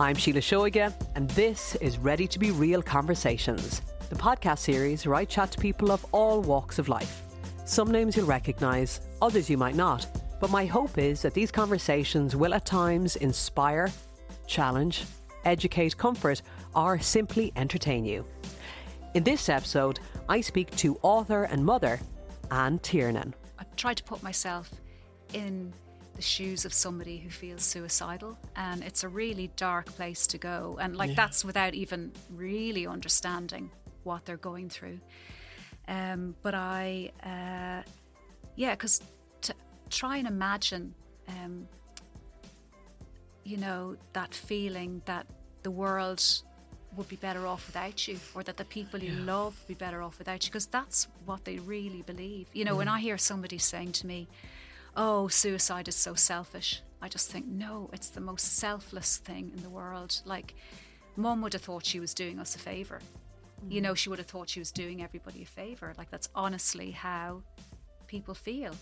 I'm Síle Seoige, and this is Ready to Be Real Conversations, the podcast series where I chat to people of all walks of life. Some names you'll recognise, others you might not, but my hope is that these conversations will at times inspire, challenge, educate, comfort, or simply entertain you. In this episode, I speak to author and mother Anne Tiernan. I try to put myself in the shoes of somebody who feels suicidal and it's a really dark place to go. And like that's without even really understanding what they're going through. Um, but i uh, yeah because to try and imagine um, you know that feeling that the world would be better off without you or that the people you love would be better off without you because that's what they really believe. You know when i hear somebody saying to me oh, suicide is so selfish. I just think, no, it's the most selfless thing in the world. Like, mom would have thought she was doing us a favour. You know, mm-hmm. she would have thought she was doing everybody a favour. Like, that's honestly how people feel.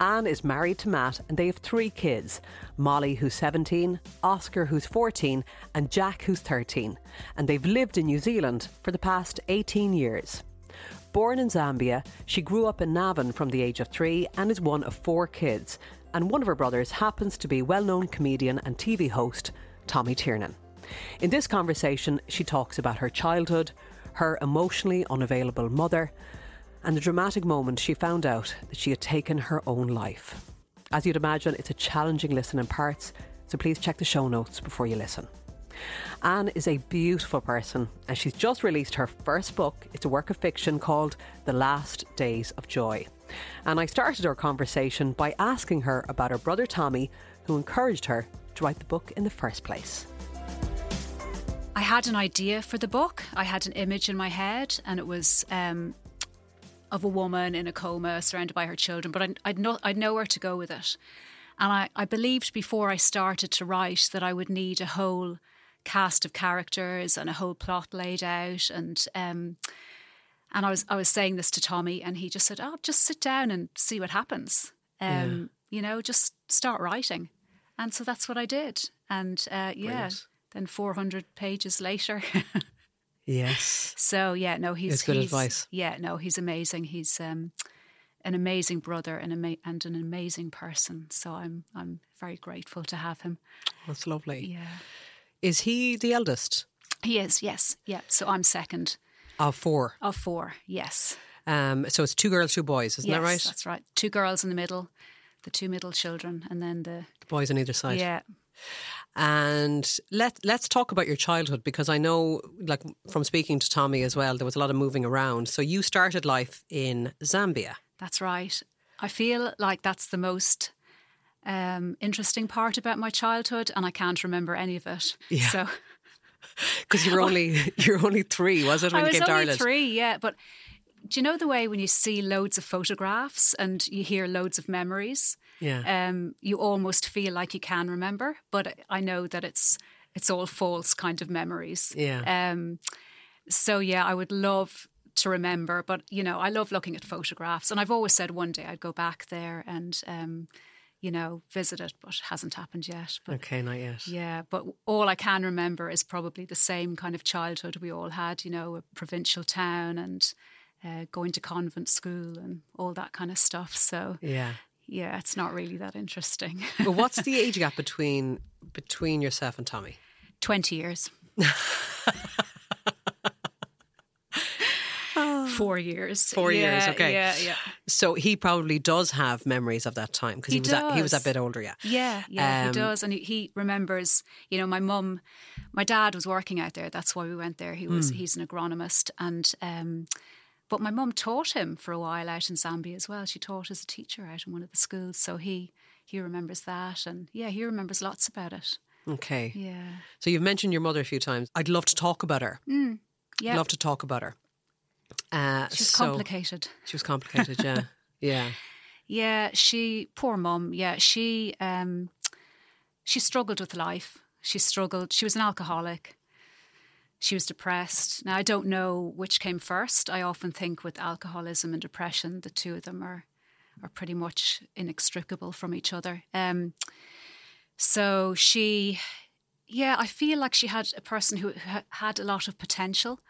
Anne is married to Matt and they have three kids Molly, who's 17, Oscar, who's 14, and Jack, who's 13. And they've lived in New Zealand for the past 18 years. Born in Zambia, she grew up in Navan from the age of three and is one of four kids. And one of her brothers happens to be well known comedian and TV host Tommy Tiernan. In this conversation, she talks about her childhood, her emotionally unavailable mother, and the dramatic moment she found out that she had taken her own life. As you'd imagine, it's a challenging listen in parts, so please check the show notes before you listen. Anne is a beautiful person, and she's just released her first book. It's a work of fiction called The Last Days of Joy. And I started our conversation by asking her about her brother Tommy, who encouraged her to write the book in the first place. I had an idea for the book. I had an image in my head, and it was um, of a woman in a coma surrounded by her children, but I'd, I'd, know, I'd know where to go with it. And I, I believed before I started to write that I would need a whole cast of characters and a whole plot laid out and um, and I was I was saying this to Tommy and he just said, "Oh, just sit down and see what happens." Um, yeah. you know, just start writing. And so that's what I did. And uh, yeah, Brilliant. then 400 pages later. yes. So yeah, no, he's it's good he's, advice. Yeah, no, he's amazing. He's um, an amazing brother and, ama- and an amazing person. So I'm I'm very grateful to have him. That's lovely. Yeah. Is he the eldest? He is, yes. Yeah. So I'm second. Of four? Of four, yes. Um, so it's two girls, two boys, isn't yes, that right? That's right. Two girls in the middle, the two middle children, and then the, the boys on either side. Yeah. And let let's talk about your childhood because I know, like from speaking to Tommy as well, there was a lot of moving around. So you started life in Zambia. That's right. I feel like that's the most um, interesting part about my childhood, and I can't remember any of it. Yeah. So. Because you're only you're only three, was it when I you was came to only Ireland? three, yeah. But do you know the way when you see loads of photographs and you hear loads of memories? Yeah. Um, you almost feel like you can remember, but I know that it's it's all false kind of memories. Yeah. Um, so yeah, I would love to remember, but you know, I love looking at photographs, and I've always said one day I'd go back there and. Um, you know, visit it, but hasn't happened yet. But okay, not yet. yeah, but all I can remember is probably the same kind of childhood we all had, you know, a provincial town and uh, going to convent school and all that kind of stuff. So, Yeah. yeah, it's not really that interesting. But what's the age gap between between yourself and Tommy? 20 years. Four years. Four years, okay. Yeah, yeah. So he probably does have memories of that time because he, He was that, he was a bit older, yeah. Yeah, yeah, Um, he does, and he, he remembers. You know, my mum, my dad was working out there. That's why we went there. He was he's an agronomist, and um, but my mum taught him for a while out in Zambia as well. She taught as a teacher out in one of the schools, so he he remembers that, and yeah, he remembers lots about it. Okay. Yeah, So you've mentioned your mother a few times. I'd love to talk about her. yeah. Love to talk about her. Uh, She's so- complicated. She was complicated, yeah. yeah. Yeah, she poor mum. Yeah, she um, she struggled with life. She struggled. She was an alcoholic. She was depressed. Now I don't know which came first. I often think with alcoholism and depression, the two of them are are pretty much inextricable from each other. Um, so she, yeah, I feel like she had a person who ha- had a lot of potential,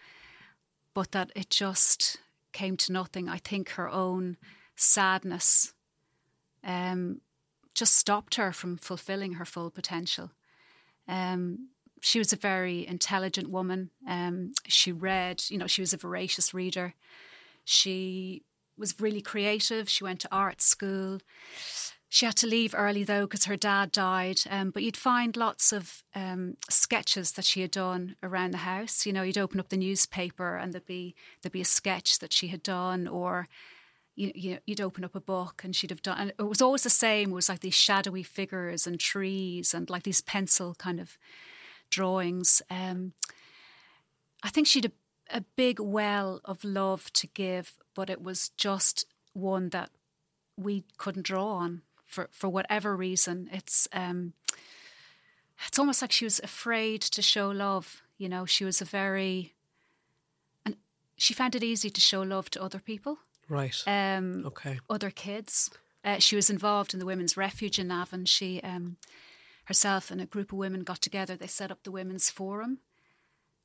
but that it just came to nothing. I think her own sadness um, just stopped her from fulfilling her full potential. Um, she was a very intelligent woman. Um, she read, you know, she was a voracious reader. She was really creative. She went to art school. She had to leave early though because her dad died. Um, but you'd find lots of um, sketches that she had done around the house. You know, you'd open up the newspaper and there'd be there'd be a sketch that she had done, or you, you you'd open up a book and she'd have done. And it was always the same. It was like these shadowy figures and trees and like these pencil kind of drawings. Um, I think she'd a, a big well of love to give, but it was just one that we couldn't draw on for, for whatever reason. It's um, it's almost like she was afraid to show love. You know, she was a very and she found it easy to show love to other people, Right. um, okay. other kids. Uh, she was involved in the women's refuge in Navan. She um, herself and a group of women got together. They set up the women's forum.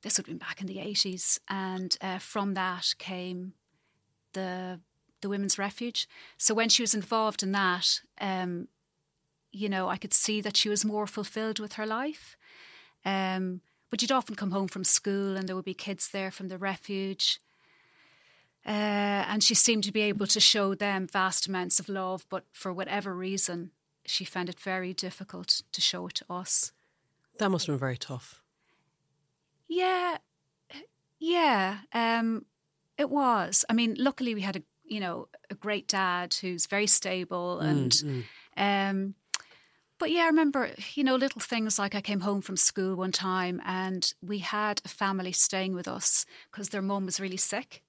This would have been back in the eighties, and uh, from that came the the women's refuge. So when she was involved in that, um, you know, I could see that she was more fulfilled with her life. Um, but you'd often come home from school, and there would be kids there from the refuge. Uh, and she seemed to be able to show them vast amounts of love, but for whatever reason, she found it very difficult to show it to us. That must have been very tough. Yeah, yeah, um, it was. I mean, luckily we had a you know a great dad who's very stable and. Um, but yeah, I remember, you know, little things like I came home from school one time and we had a family staying with us because their mum was really sick.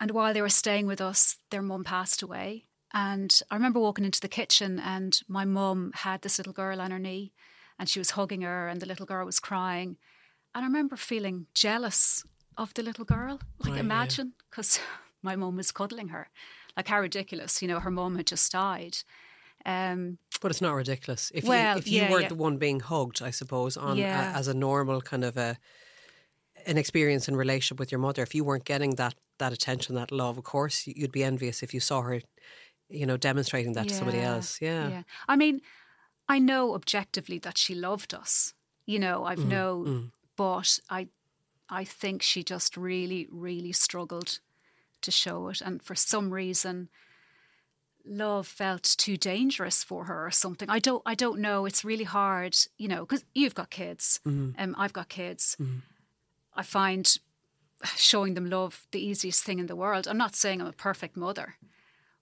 And while they were staying with us, their mum passed away. And I remember walking into the kitchen and my mum had this little girl on her knee and she was hugging her and the little girl was crying. And I remember feeling jealous of the little girl. Like, Right, imagine, because my mum was cuddling her. Like, how ridiculous. You know, her mum had just died. Um, But it's not ridiculous. If Well, you if you yeah, were yeah. the one being hugged, I suppose, on Yeah. a, as a normal kind of a an experience in relationship with your mother, if you weren't getting that that attention, that love, of course you'd be envious if you saw her, you know, demonstrating that to somebody else. Yeah. Yeah. I mean, I know objectively that she loved us. You know, I've know, but I, I think she just really, really struggled to show it, and for some reason, love felt too dangerous for her or something. I don't, I don't know. It's really hard, you know, because you've got kids, and um, I've got kids. I find showing them love the easiest thing in the world. I'm not saying I'm a perfect mother,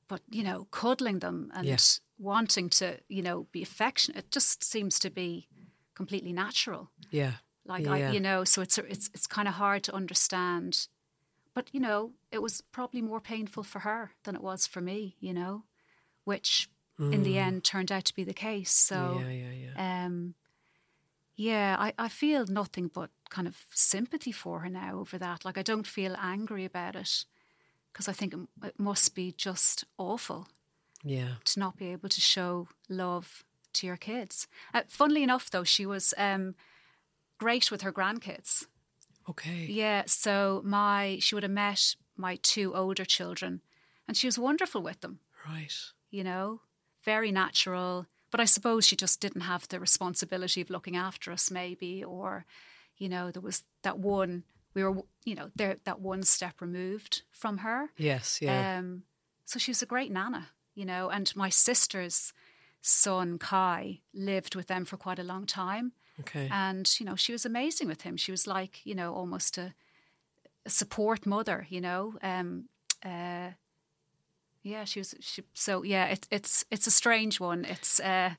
but you know, cuddling them and Yeah. wanting to, you know, be affectionate, it just seems to be completely natural. Yeah. Like Yeah. I, you know, so it's it's it's kind of hard to understand. But you know, it was probably more painful for her than it was for me. You know, which mm. in the mm. end turned out to be the case. So, yeah, yeah, yeah. Um, yeah, I, I feel nothing but kind of sympathy for her now over that. Like, I don't feel angry about it because I think it, it must be just awful. Yeah. To not be able to show love to your kids. Uh, funnily enough, though, she was um, great with her grandkids. Okay. Yeah. So my she would have met my two older children, and she was wonderful with them. Right. You know, very natural. But I suppose she just didn't have the responsibility of looking after us, maybe, or, you know, there was that one we were, you know, there that one step removed from her. Yes, yeah. Um, so she was a great nana, you know, and my sister's son Kai lived with them for quite a long time. Okay. And you know, she was amazing with him. She was like, you know, almost a, a support mother, you know. Um, uh, yeah, she was. She, so yeah, it's it's it's a strange one. It's uh,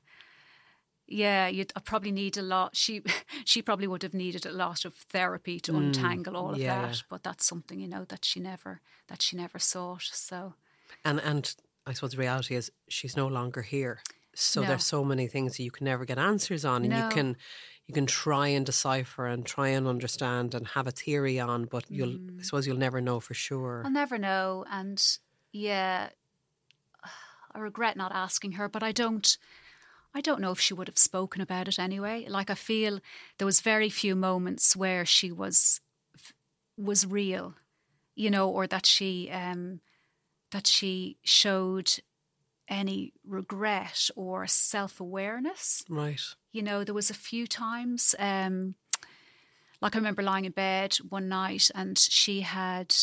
yeah, you'd probably need a lot. She she probably would have needed a lot of therapy to mm, untangle all of yeah. that. But that's something you know that she never that she never sought. So, and and I suppose the reality is she's no longer here. So no. there's so many things that you can never get answers on, and no. you can you can try and decipher and try and understand and have a theory on, but you'll mm. I suppose you'll never know for sure. I'll never know, and yeah, I regret not asking her, but I don't. I don't know if she would have spoken about it anyway. Like I feel there was very few moments where she was was real, you know, or that she um, that she showed any regret or self awareness. Right. You know, there was a few times, um, like I remember lying in bed one night and she had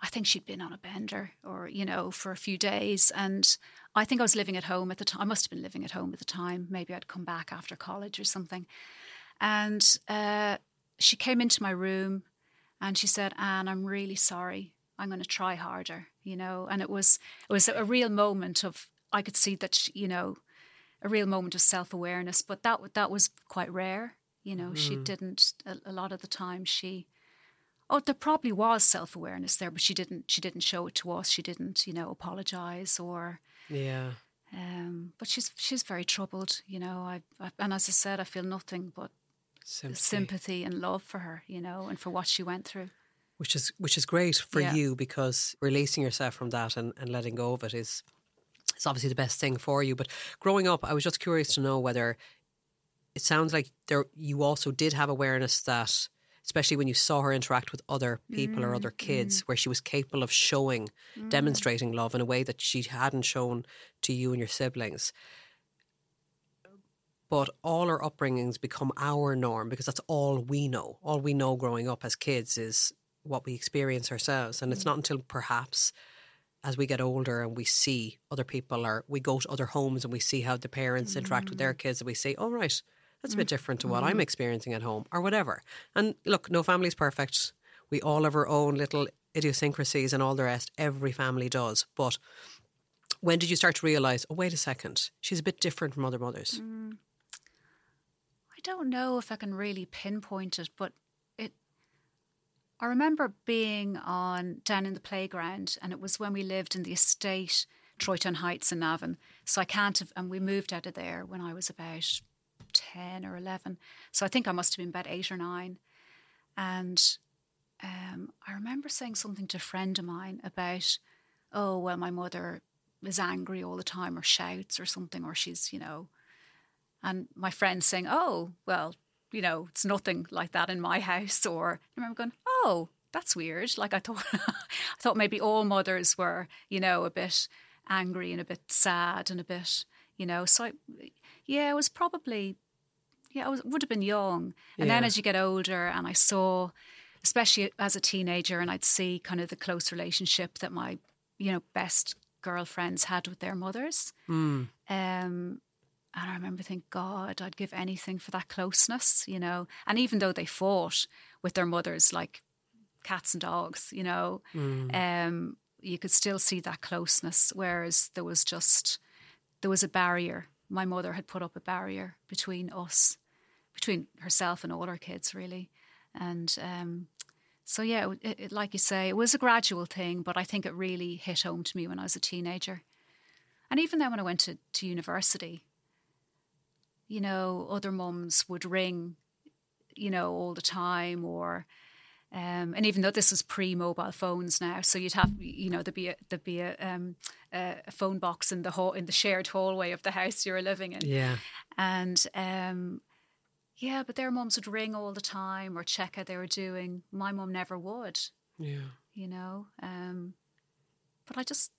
I think she'd been on a bender or, you know, for a few days. And I think I was living at home at the time. I must have been living at home at the time. Maybe I'd come back after college or something. And uh, she came into my room and she said, Anne, I'm really sorry. I'm going to try harder, you know. And it was it was a real moment of I could see that you know, a real moment of self awareness. But that that was quite rare, you know. Mm. She didn't a, a lot of the time. She oh there probably was self-awareness there but she didn't she didn't show it to us she didn't you know apologize or yeah um, but she's she's very troubled you know I, I, and as i said i feel nothing but sympathy. sympathy and love for her you know and for what she went through which is which is great for yeah. you because releasing yourself from that and, and letting go of it is is obviously the best thing for you but growing up i was just curious to know whether it sounds like there you also did have awareness that especially when you saw her interact with other people mm, or other kids, mm. where she was capable of showing, mm. demonstrating love in a way that she hadn't shown to you and your siblings. But all our upbringings become our norm because that's all we know. All we know growing up as kids is what we experience ourselves. And it's mm. not until perhaps as we get older and we see other people or we go to other homes and we see how the parents interact with their mm. kids and we say, oh, right, that's a bit different to what I'm mm-hmm. experiencing at home or whatever. And look, no family's perfect. We all have our own little idiosyncrasies and all the rest. Every family does. But when did you start to realise, oh, wait a second, she's a bit different from other mothers? Mm. I don't know if I can really pinpoint it, but. I remember being on down in the playground, and it was when we lived in the estate, Troytown Heights in Navan. So I can't have, and we moved out of there when I was about 10 or 11. So I think I must have been about eight or nine. And um, I remember saying something to a friend of mine about, oh, well, my mother is angry all the time or shouts or something, or she's, you know. And my friend saying, oh, well, you know, it's nothing like that in my house. Or I remember going, oh, that's weird. Like I thought, I thought maybe all mothers were, you know, a bit angry and a bit sad and a bit, you know. So I, yeah, it was probably yeah, I was, would have been young. And yeah. then as you get older, and I saw, especially as a teenager, and I'd see kind of the close relationship that my, you know, best girlfriends had with their mothers. Mm. Um, and I remember thinking, God, I'd give anything for that closeness, you know. And even though they fought with their mothers like cats and dogs, you know, mm. um, you could still see that closeness. Whereas there was just there was a barrier. My mother had put up a barrier between us between herself and all her kids, really. And um, so yeah, it, it, like you say, it was a gradual thing, but I think it really hit home to me when I was a teenager, and even then when I went to, to university. You know, other mums would ring, you know, all the time, or um, and even though this is pre-mobile phones now, so you'd have, you know, there'd be a, there'd be a, um, a phone box in the hall in the shared hallway of the house you were living in. Yeah, and um, yeah, but their mums would ring all the time or check how they were doing. My mum never would. Yeah, you know. Um, but I just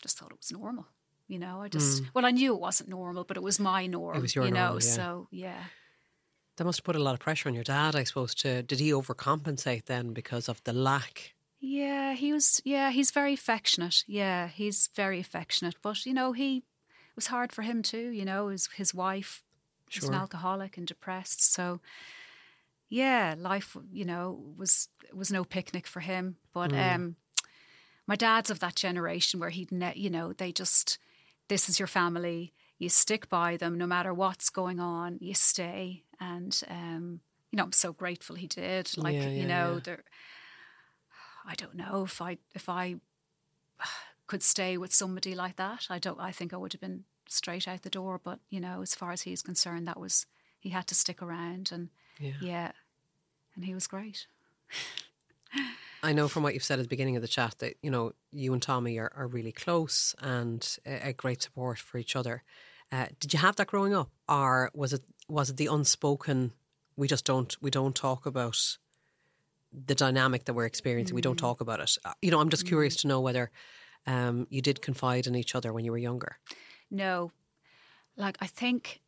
just thought it was normal. You know, I just mm. well, I knew it wasn't normal, but it was my norm. It was your you normal, know. Yeah. So yeah. That must have put a lot of pressure on your dad, I suppose. To did he overcompensate then because of the lack? Yeah, he was. Yeah, he's very affectionate. Yeah, he's very affectionate. But you know, he it was hard for him too. You know, his his wife sure. was an alcoholic and depressed. So yeah, life. You know, was was no picnic for him. But mm. um, my dad's of that generation where he'd, ne- you know, they just this is your family. You stick by them no matter what's going on. You stay and um, you know I'm so grateful he did. Like yeah, yeah, you know, yeah. there. I don't know if I if I could stay with somebody like that. I don't. I think I would have been straight out the door. But you know, as far as he's concerned, that was he had to stick around, and yeah, yeah and he was great. I know from what you've said at the beginning of the chat that you know you and Tommy are, are really close and a, a great support for each other. Uh, did you have that growing up, or was it was it the unspoken? We just don't we don't talk about the dynamic that we're experiencing. Mm. We don't mm. talk about it. Uh, you know, I'm just mm. curious to know whether um, you did confide in each other when you were younger. No, like I think,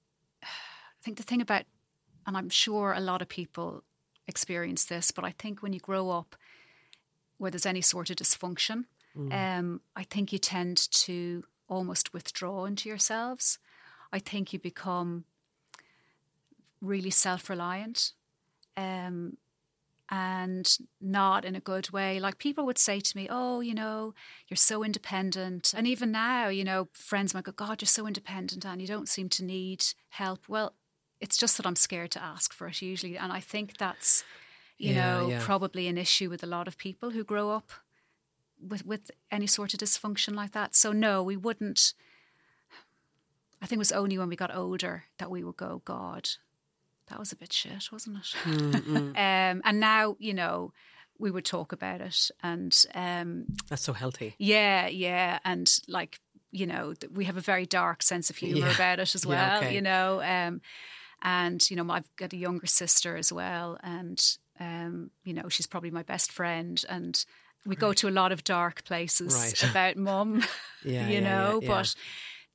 I think the thing about, and I'm sure a lot of people experience this, but I think when you grow up where there's any sort of dysfunction, mm. um, I think you tend to almost withdraw into yourselves. I think you become really self reliant um, and not in a good way. Like people would say to me, Oh, you know, you're so independent. And even now, you know, friends might go, God, you're so independent and you don't seem to need help. Well, it's just that I'm scared to ask for it usually. And I think that's, you Yeah, know, yeah. probably an issue with a lot of people who grow up with with any sort of dysfunction like that. So no, we wouldn't. I think it was only when we got older that we would go, God, that was a bit shit, wasn't it? um, and now, you know, we would talk about it, and um, That's so healthy. yeah, yeah, and like you know, we have a very dark sense of humor Yeah. about it as well. okay. You know, um, and you know, I've got a younger sister as well, and um, you know, she's probably my best friend, and we go to a lot of dark places Right. about mum. Yeah, you yeah, know, yeah, yeah. but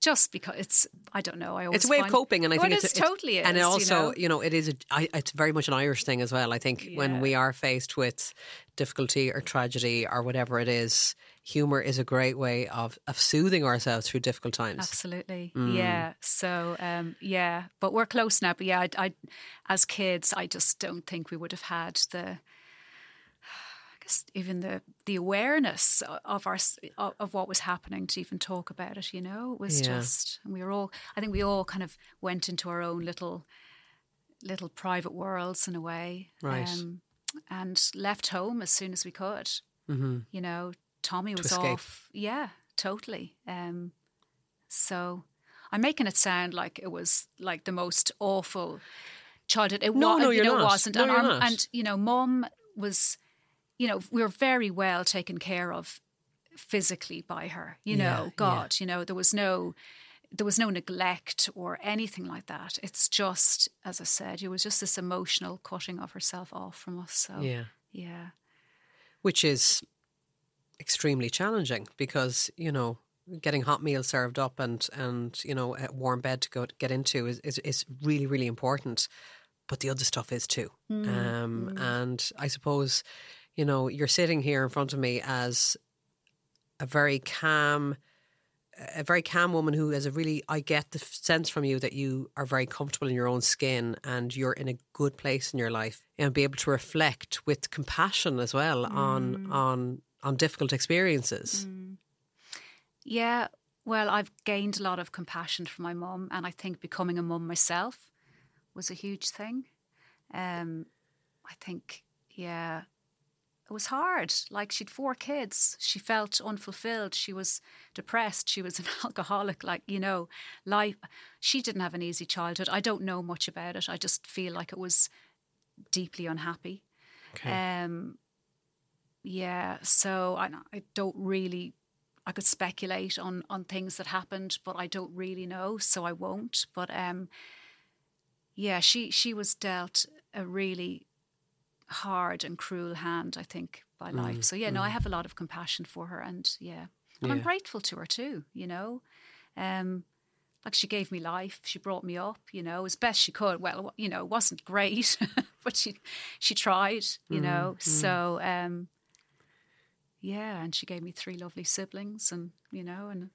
just because it's, I don't know. I always It's a way of coping, and I Well, think it it's, is, totally is. and it also, you know? it is. A, I, it's very much an Irish thing as well. I think when we are faced with difficulty or tragedy or whatever it is, humor is a great way of of soothing ourselves through difficult times. Absolutely, Mm. yeah. So, um, yeah, but we're close now. But yeah, I, I, as kids, I just don't think we would have had the, I guess, even the the awareness of our of, what was happening to even talk about it. You know, it was Yeah. just, and we were all. I think we all kind of went into our own little, little private worlds in a way, Right. Um, and left home as soon as we could. hmm You know, Tommy was escape. off. Yeah, totally. Um, so I'm making it sound like it was like the most awful childhood. It No, wa- no, you you're know, not. wasn't. No, and, you're our- not. and you know, mom was, you know, we were very well taken care of physically by her. You Yeah, know, yeah. God, you know, there was no. There was no neglect or anything like that. It's just, as I said, it was just this emotional cutting of herself off from us. So, Yeah, yeah. which is extremely challenging because you know getting hot meals served up and and you know a warm bed to go get into is is, is really really important but the other stuff is too. Mm, um mm. and i suppose you know you're sitting here in front of me as a very calm a very calm woman who has a really I get the sense from you that you are very comfortable in your own skin and you're in a good place in your life and be able to reflect with compassion as well on mm. on on difficult experiences. Yeah, well, I've gained a lot of compassion from my mum, and I think becoming a mum myself was a huge thing. Um, I think, yeah, it was hard. Like she'd four kids. She felt unfulfilled. She was depressed. She was an alcoholic. Like, you know, life. She didn't have an easy childhood. I don't know much about it. I just feel like it was deeply unhappy. Okay. Um, yeah. So I, I don't really. I could speculate on on things that happened, but I don't really know, so I won't. But um, yeah, she she was dealt a really hard and cruel hand, I think, by Mm, life. So yeah, no, I have a lot of compassion for her, and yeah, and I'm grateful to her too. You know, um, like she gave me life, she brought me up, you know, as best she could. Well, you know, it wasn't great, but she she tried, you know. So um, yeah, and she gave me three lovely siblings, and you know, and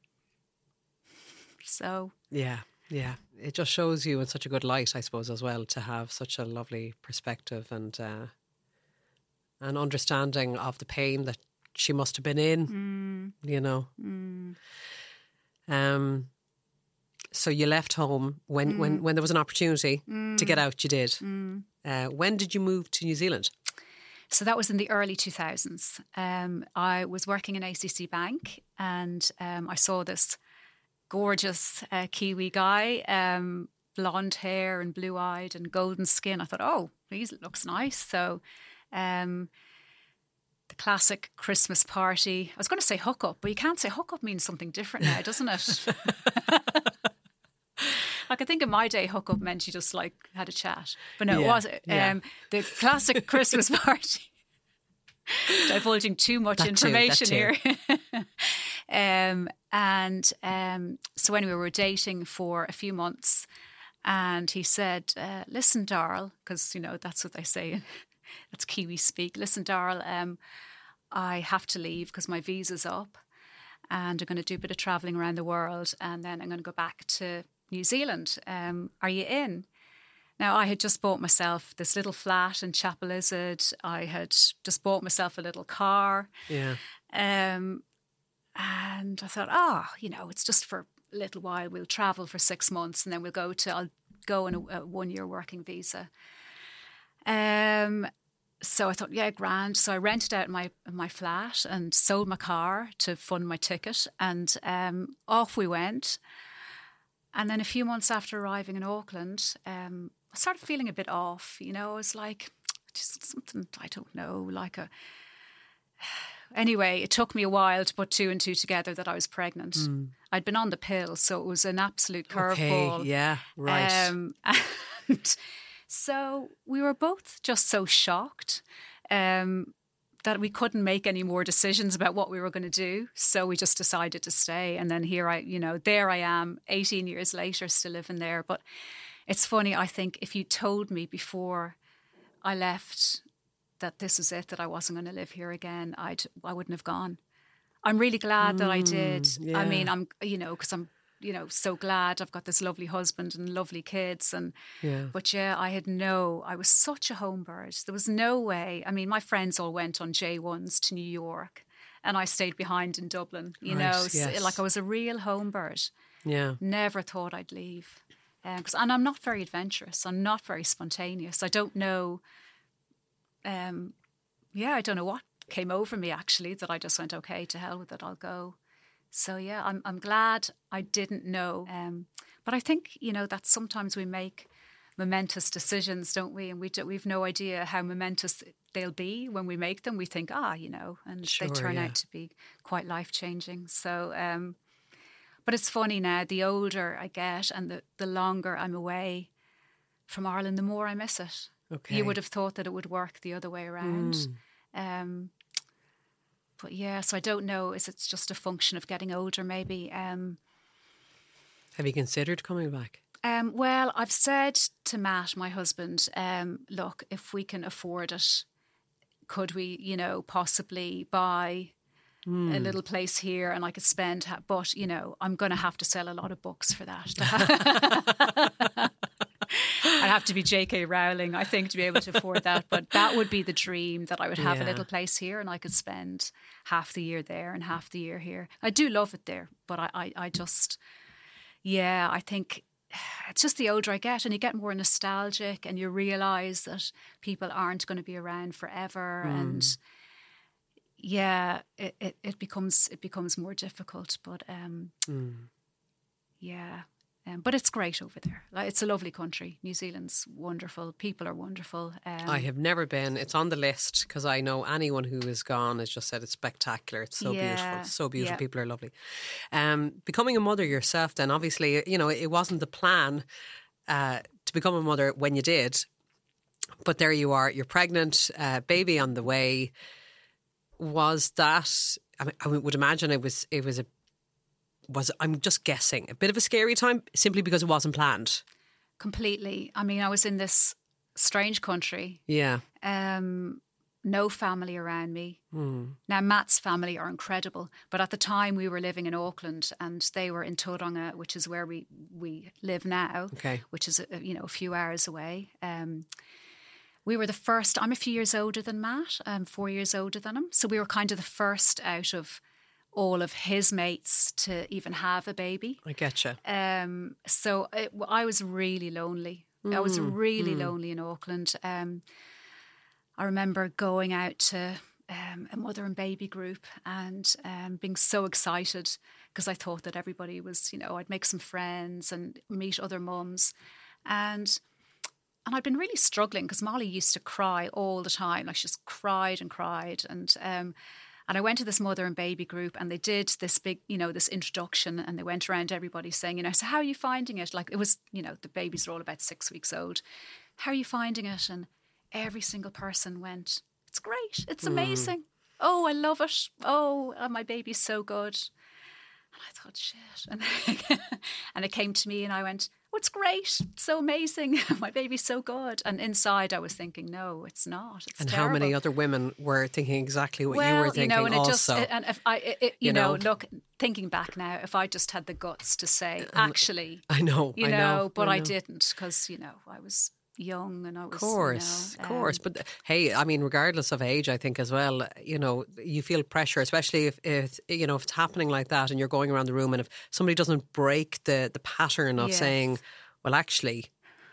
so Yeah, yeah. It just shows you in such a good light, I suppose, as well, to have such a lovely perspective and uh, an understanding of the pain that she must have been in. You know. Um. So you left home when when when there was an opportunity to get out. You did. Uh, when did you move to New Zealand? So that was in the early 2000s. Um, I was working in ACC Bank and um, I saw this gorgeous uh, Kiwi guy, um, blonde hair and blue eyed and golden skin. I thought, oh, he looks nice. So um, the classic Christmas party. I was going to say hookup, but you can't say hookup means something different now, doesn't it? like I think in my day, hookup meant you just like had a chat, but no, it Yeah, was yeah. um, the classic Christmas party. Divulging too much That too, information too. here. um, and um, so anyway, we were dating for a few months, and he said, uh, "Listen, Darl, because you know that's what they say. That's Kiwi speak. Listen, Darl, um, I have to leave because my visa's up, and I'm going to do a bit of traveling around the world, and then I'm going to go back to New Zealand. Um, are you in?" Now, I had just bought myself this little flat in Chapelizod. I had just bought myself a little car. Yeah. Um, and I thought, oh, you know, it's just for a little while. We'll travel for six months and then we'll go to, I'll go on a, a one year working visa. Um, so I thought, yeah, grand. So I rented out my my flat and sold my car to fund my ticket, and um, off we went. And then a few months after arriving in Auckland, um, I started feeling a bit off. You know, I was like, just something I don't know, like a. Anyway, it took me a while to put two and two together that I was pregnant. I'd been on the pill, so it was an absolute curveball. Okay. Yeah. Right. Um, and so we were both just so shocked um, that we couldn't make any more decisions about what we were going to do. So we just decided to stay. And then here I, you know, there I am 18 years later, still living there. But it's funny, I think if you told me before I left that this is it, that I wasn't going to live here again, I'd, I wouldn't have gone. I'm really glad that I did. I hmm, mean. I'm, you know, because I'm, you know, so glad I've got this lovely husband and lovely kids. And, Yeah. but yeah, I had no, I was such a home bird. There was no way. I mean, my friends all went on J1s to New York and I stayed behind in Dublin, you Right, know, so- like I was a real home bird. yeah. Never thought I'd leave. Um, 'cause- and I'm not very adventurous. I'm not very spontaneous. I don't know. Um, yeah, I don't know what came over me actually that I just went, okay, to hell with it, I'll go. So yeah, I'm I'm glad I didn't know. Um, but I think you know that sometimes we make momentous decisions, don't we? And we do, we've no idea how momentous they'll be when we make them. We think, ah, you know, and Sure, they turn yeah. out to be quite life changing. So. Um, but it's funny now, the older I get and the, the longer I'm away from Ireland, the more I miss it. Okay. You would have thought that it would work the other way around. Hmm. Um, but yeah, so I don't know. Is it's just a function of getting older, maybe? Um, Have you considered coming back? um, well, I've said to Matt, my husband, um, look, if we can afford it, could we, you know, possibly buy a little place here and I could spend, ha- but, you know, I'm going to have to sell a lot of books for that. Have to be J.K. Rowling, I think, to be able to afford that. But that would be the dream that I would have Yeah. a little place here and I could spend half the year there and half the year here. I do love it there, but I, I, I just, yeah, I think it's just the older I get and you get more nostalgic and you realize that people aren't going to be around forever. And yeah, it, it, it becomes it becomes more difficult. But um, Mm. yeah, um, but it's great over there. Like, it's a lovely country. New Zealand's wonderful. People are wonderful. Um, I have never been. It's on the list because I know anyone who has gone has just said it's spectacular. It's so beautiful. It's so beautiful. yeah. People are lovely. Um, becoming a mother yourself, then obviously, you know, it wasn't the plan uh, to become a mother when you did, but there you are. You're pregnant, uh, baby on the way. Was that? I, mean, I would imagine it was. It was a. Was I'm just guessing a bit of a scary time simply because it wasn't planned. completely. I mean, I was in this strange country. Yeah. Um, no family around me. Hmm. Now, Matt's family are incredible, but at the time we were living in Auckland and they were in Tauranga, which is where we, we live now, Okay. which is a, you know a few hours away. Um, we were the first. I'm a few years older than Matt. I'm four years older than him, so we were kind of the first out of all of his mates to even have a baby. I get you. Um, so it, I was really lonely. I was Mm, really lonely in Auckland. Um, I remember going out to um, a mother and baby group and um, being so excited because I thought that everybody was, you know, I'd make some friends and meet other mums, and and I'd been really struggling because Molly used to cry all the time. Like she just cried and cried, and um, and I went to this mother and baby group, and they did this big, you know, this introduction, and they went around everybody saying, you know, so how are you finding it? Like it was, you know, the babies are all about six weeks old. How are you finding it? And every single person went, it's great, it's amazing. Oh, I love it. Oh, uh, my baby's so good. And I thought, shit. And, and it came to me, and I went, it's great. It's so amazing. my baby's so good. And inside, I was thinking, no, it's not. It's And terrible. how many other women were thinking exactly what well, you were thinking you know, and also? it just, and if I, it, it- you, You know, know? look, thinking back now, if I just had the guts to say, actually, I know, you I know, know, but I, know. didn't because you know I was young and I was, Of course, you know, of course. But hey, I mean, regardless of age, I think as well, you know, you feel pressure, especially if, if you know if it's happening like that, and you're going around the room, and if somebody doesn't break the the pattern of Yes. saying, "Well, actually."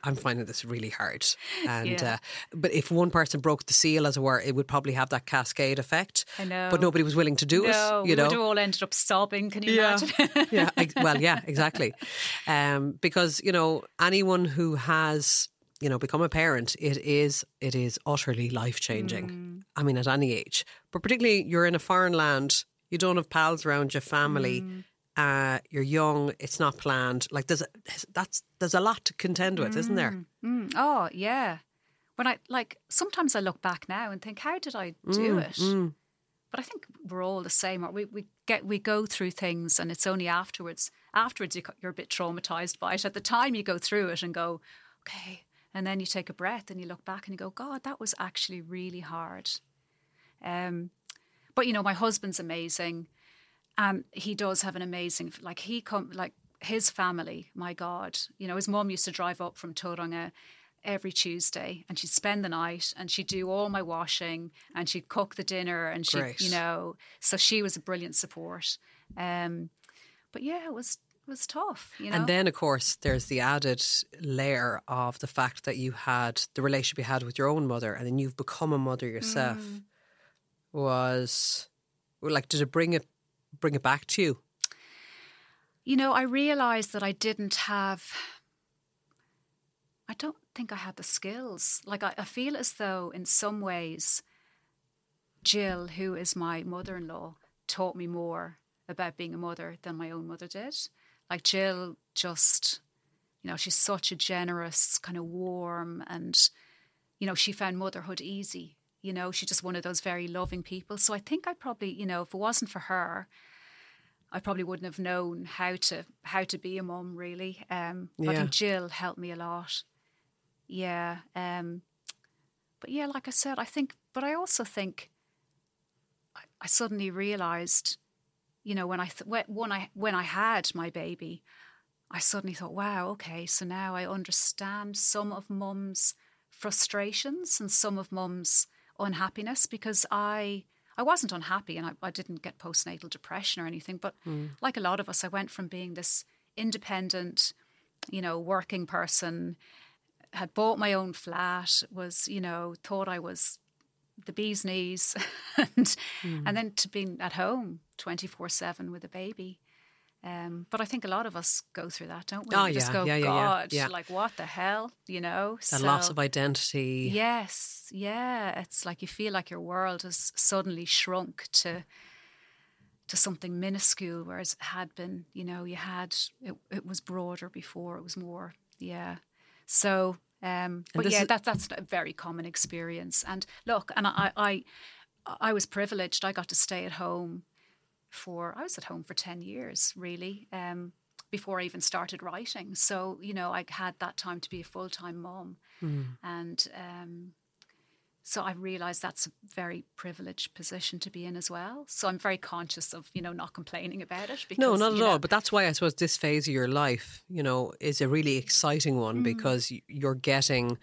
I'm finding this really hard, and Yeah. uh, but if one person broke the seal, as it were, it would probably have that cascade effect. I know. but nobody was willing to do no, it. we know, would have all ended up sobbing. Can you yeah, imagine? yeah. Well, yeah, exactly. Um, because you know anyone who has you know become a parent, it is it is utterly life changing. Mm. I mean, at any age, but particularly you're in a foreign land, you don't have pals around your family. Mm. Uh, you're young. It's not planned. Like there's a, that's there's a lot to contend with, isn't there? Mm, oh yeah. When I like sometimes I look back now and think, how did I do it? mm. But I think we're all the same. We we get we go through things, and it's only afterwards. Afterwards, you, you're a bit traumatized by it. At the time, you go through it and go, okay, and then you take a breath and you look back and you go, God, that was actually really hard. Um, but you know, my husband's amazing, and he does have an amazing like he come like his family. My God, you know, his mom used to drive up from Tauranga every Tuesday, and she'd spend the night, and she'd do all my washing, and she'd cook the dinner, and she, you know, so she was a brilliant support. Um, but yeah, it was was tough, you know. And then, of course, there's the added layer of the fact that you had the relationship you had with your own mother, and then you've become a mother yourself. Mm. Was like, did it bring it bring it back to you? You know, I realized that I didn't have. I don't think I had the skills. Like, I, I feel as though, in some ways, Jill, who is my mother in law, taught me more about being a mother than my own mother did. Like, Jill just, you know, she's such a generous, kind of warm, and, you know, she found motherhood easy. You know, she's just one of those very loving people. So I think I probably, you know, if it wasn't for her, I probably wouldn't have known how to how to be a mom really. Um, but I think Jill helped me a lot. Yeah. Um, but yeah, like I said, I think. But I also think I, I suddenly realised, you know, when I th- when when I when I had my baby, I suddenly thought, wow, okay, so now I understand some of mum's frustrations and some of mum's unhappiness because I I wasn't unhappy and I, I didn't get postnatal depression or anything, but hmm. like a lot of us, I went from being this independent, you know, working person, had bought my own flat, was, you know, thought I was the bee's knees, and and then to being at home twenty four seven with a baby. Um, but I think a lot of us go through that, don't we? Oh, we just yeah, go, yeah, yeah, yeah, God, yeah. like what the hell, you know? That loss of identity. Yes, yeah. It's like you feel like your world has suddenly shrunk to to something minuscule, whereas it had been, you know, you had it, it was broader before. It was more, yeah. So, um, but yeah, is- that that's a very common experience. And look, and I, I, I was privileged. I got to stay at home for I was at home for ten years, really. Um, before I even started writing, so you know I had that time to be a full time mom, and um, so I realize that's a very privileged position to be in as well. So I'm very conscious of you know not complaining about it. Because, No, not at know, all. But that's why I suppose this phase of your life, you know, is a really exciting Mm. one because you're getting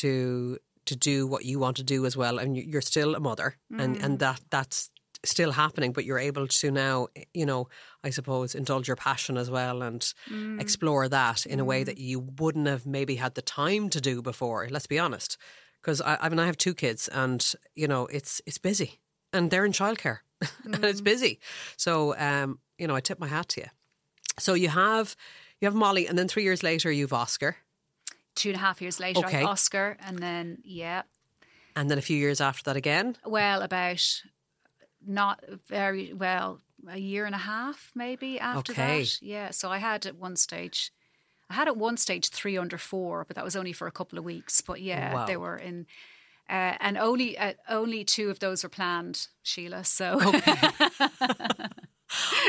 to to do what you want to do as well, and you- you're still a mother, and Mm. and that that's still happening. But you're able to now, you know, I suppose, indulge your passion as well and Mm. explore that in a way that you wouldn't have maybe had the time to do before. Let's be honest, because I, I mean, I have two kids, and you know, it's it's busy, and they're in childcare, and it's busy. So, um, you know, I tip my hat to you. So you have you have Molly, and then three years later you've Oscar, two and a half years later, Okay. Oscar, and then yeah, and then a few years after that again. well, about not very well a year and a half maybe after Okay. that. Yeah, so I had at one stage. I had at one stage three under four, but that was only for a couple of weeks. But yeah, Wow. they were in, uh, and only uh, only two of those were planned, Síle. So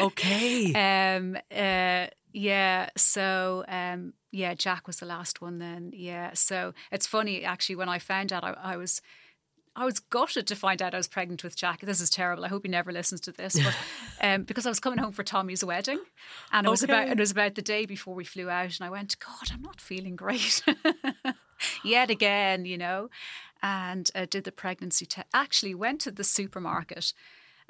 Okay. Um. Uh. Yeah. So. Um. Yeah. Jack was the last one. Then. Yeah. So it's funny actually. When I found out, I, I was. I was gutted to find out I was pregnant with Jack. This is terrible. I hope he never listens to this, but um, because I was coming home for Tommy's wedding, and it was about it was about the day before we flew out, and I went, God, I'm not feeling great yet again, you know, and uh, did the pregnancy test. Actually, went to the supermarket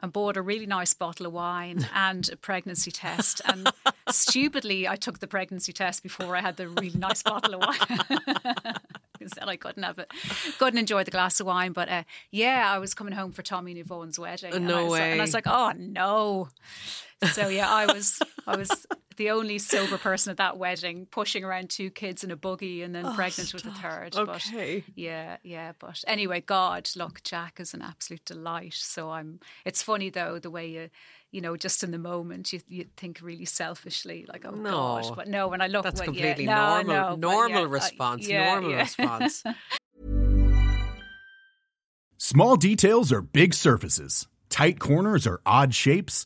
and bought a really nice bottle of wine and a pregnancy test. And stupidly, I took the pregnancy test before I had the really nice bottle of wine. Instead, I couldn't have it, couldn't enjoy the glass of wine. But uh, yeah, I was coming home for Tommy and Yvonne's wedding. and No I was, And I was like, oh no. So yeah, I was, I was the only sober person at that wedding, pushing around two kids in a buggy, and then pregnant with a third. Okay. But yeah, yeah. But anyway, God, look, Jack is an absolute delight. So I'm. It's funny though the way you, you know, just in the moment you you think really selfishly, like oh No. God. But no, when I look, That's well, completely yeah, no, normal. no, but normal yeah, uh, response. yeah, normal yeah. response. Small details are big surfaces. Tight corners are odd shapes.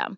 system.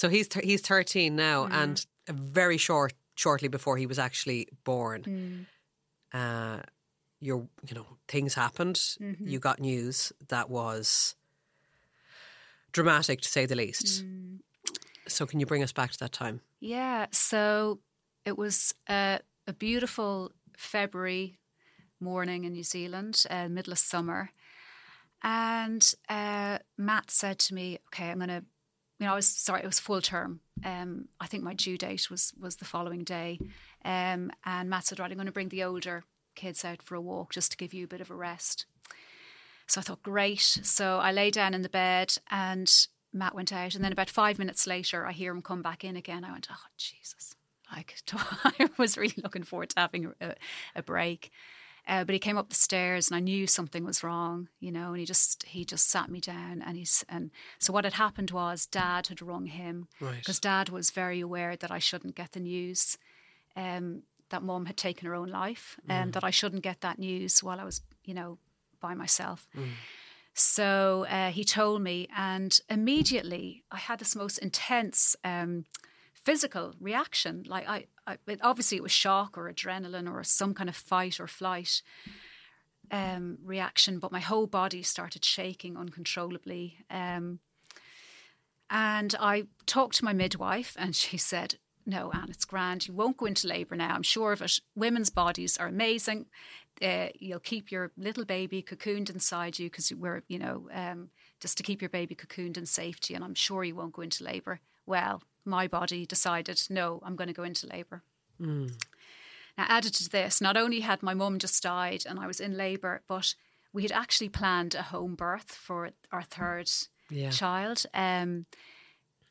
So he's th- he's 13 now Mm. and very short shortly before he was actually born. Mm. uh, your you know things happened. Mm-hmm. You got news that was dramatic to say the least. Mm. So can you bring us back to that time? Yeah, so it was uh, a beautiful February morning in New Zealand, uh, middle of summer. And uh, Matt said to me, "Okay, I'm going to." Know, I was sorry. It was full term. Um, I think my due date was was the following day. Um, and Matt said, "Right, I'm going to bring the older kids out for a walk just to give you a bit of a rest." So I thought, great. So I lay down in the bed, and Matt went out. And then about five minutes later, I hear him come back in again. I went, "Oh Jesus!" Like I was really looking forward to having a, a break. Uh, but he came up the stairs and I knew something was wrong, you know, and he just he just sat me down and he's and so what had happened was dad had rung him Right. because dad was very aware that I shouldn't get the news um, that mum had taken her own life and that I shouldn't get that news while I was, you know, by myself. So uh, he told me, and immediately I had this most intense um, physical reaction. Like I, I obviously it was shock or adrenaline or some kind of fight or flight um, reaction, but my whole body started shaking uncontrollably. Um, and I talked to my midwife, and she said, "No, Anne, it's grand. You won't go into labour now. I'm sure of it. Women's bodies are amazing. Uh, you'll keep your little baby cocooned inside you because we're, you know, um, just to keep your baby cocooned in safety. And I'm sure you won't go into labour. Well, my body decided, no, I'm going to go into labour. Now, added to this, not only had my mum just died and I was in labour, but we had actually planned a home birth for our third Yeah. child, um,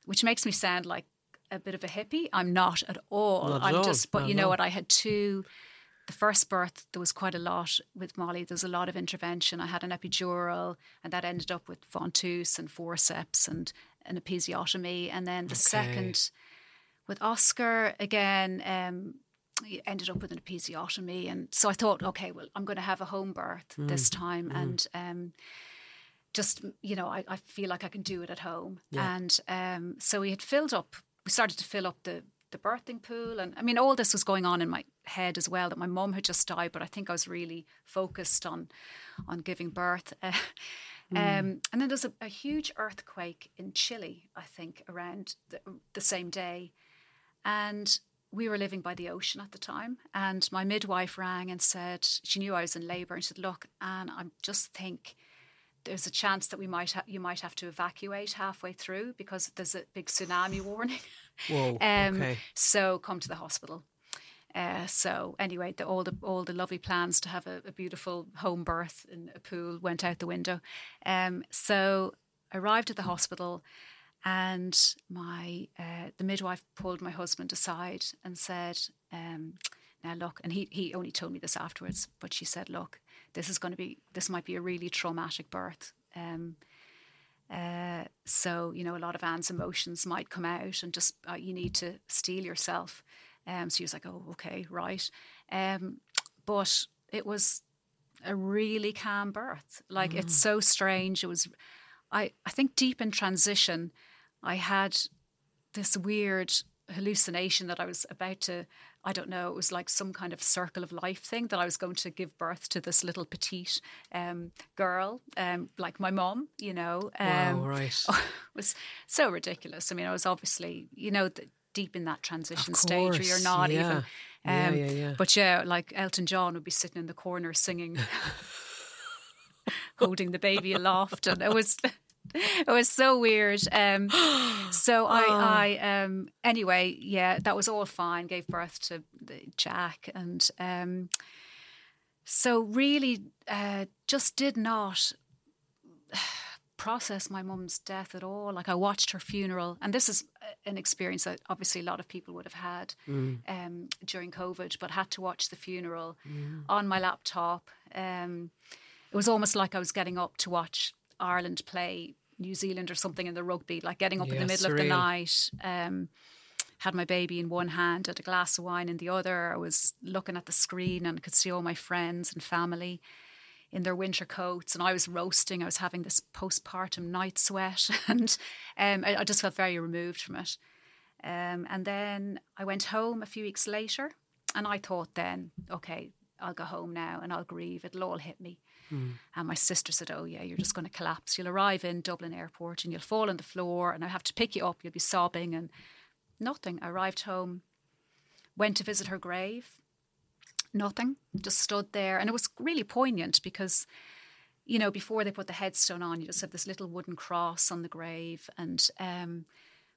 which makes me sound like a bit of a hippie. I'm not at all. Not at I'm all. just, but Not you know all. what? I had two. The first birth, there was quite a lot with Molly. There was a lot of intervention. I had an epidural, and that ended up with ventouse and forceps and an episiotomy. And then the Okay. second, with Oscar again, um, he ended up with an episiotomy, and so I thought, okay, well, I'm going to have a home birth Mm. this time, and um, just you know, I, I feel like I can do it at home, Yeah. and um, so we had filled up. We started to fill up the the birthing pool, and I mean, all this was going on in my head as well. That my mum had just died, but I think I was really focused on on giving birth. Uh, um, and then there's a, a huge earthquake in Chile, I think, around the, the same day. And we were living by the ocean at the time. And my midwife rang and said, she knew I was in labour, and she said, Look, Anne, I just think there's a chance that we might ha- you might have to evacuate halfway through because there's a big tsunami warning. Whoa. Um, okay. So come to the hospital. Uh, so anyway, the, all the all the lovely plans to have a, a beautiful home birth in a pool went out the window. Um, so I arrived at the hospital, and my uh, the midwife pulled my husband aside and said, um, "Now look," and he he only told me this afterwards, but she said, "Look, this is going to be this might be a really traumatic birth." Um, uh, so you know, a lot of Anne's emotions might come out, and just uh, you need to steel yourself. Um, so he was like, "Oh, okay, right." Um, but it was a really calm birth. Like it's so strange. It was, I I think deep in transition, I had this weird hallucination that I was about to. I don't know. It was like some kind of circle of life thing that I was going to give birth to this little petite um, girl, um, like my mom. You know, um, wow. Right. it was so ridiculous. I mean, I was obviously, you know, th- deep in that transition Of stage where you're not yeah. even. um, Yeah, yeah, yeah. But yeah, like Elton John would be sitting in the corner singing, holding the baby aloft, and it was. It was so weird. Um, so I, Oh. I, um, anyway, yeah, that was all fine. Gave birth to Jack, and um, so really, uh, just did not process my mum's death at all. Like I watched her funeral, and this is an experience that obviously a lot of people would have had um, during COVID, but had to watch the funeral on my laptop. Um, it was almost like I was getting up to watch Ireland play New Zealand or something in the rugby, like getting up in the middle of the night. Um, had my baby in one hand, had a glass of wine in the other. I was looking at the screen and could see all my friends and family in their winter coats, and I was roasting. I was having this postpartum night sweat, and um, I, I just felt very removed from it. Um, and then I went home a few weeks later, and I thought then, okay, I'll go home now and I'll grieve. It'll all hit me. And my sister said, Oh, yeah, you're just going to collapse. You'll arrive in Dublin airport and you'll fall on the floor and I have to pick you up. You'll be sobbing and nothing. I arrived home, went to visit her grave. Nothing. Just stood there. And it was really poignant because, you know, before they put the headstone on, you just have this little wooden cross on the grave. And, um,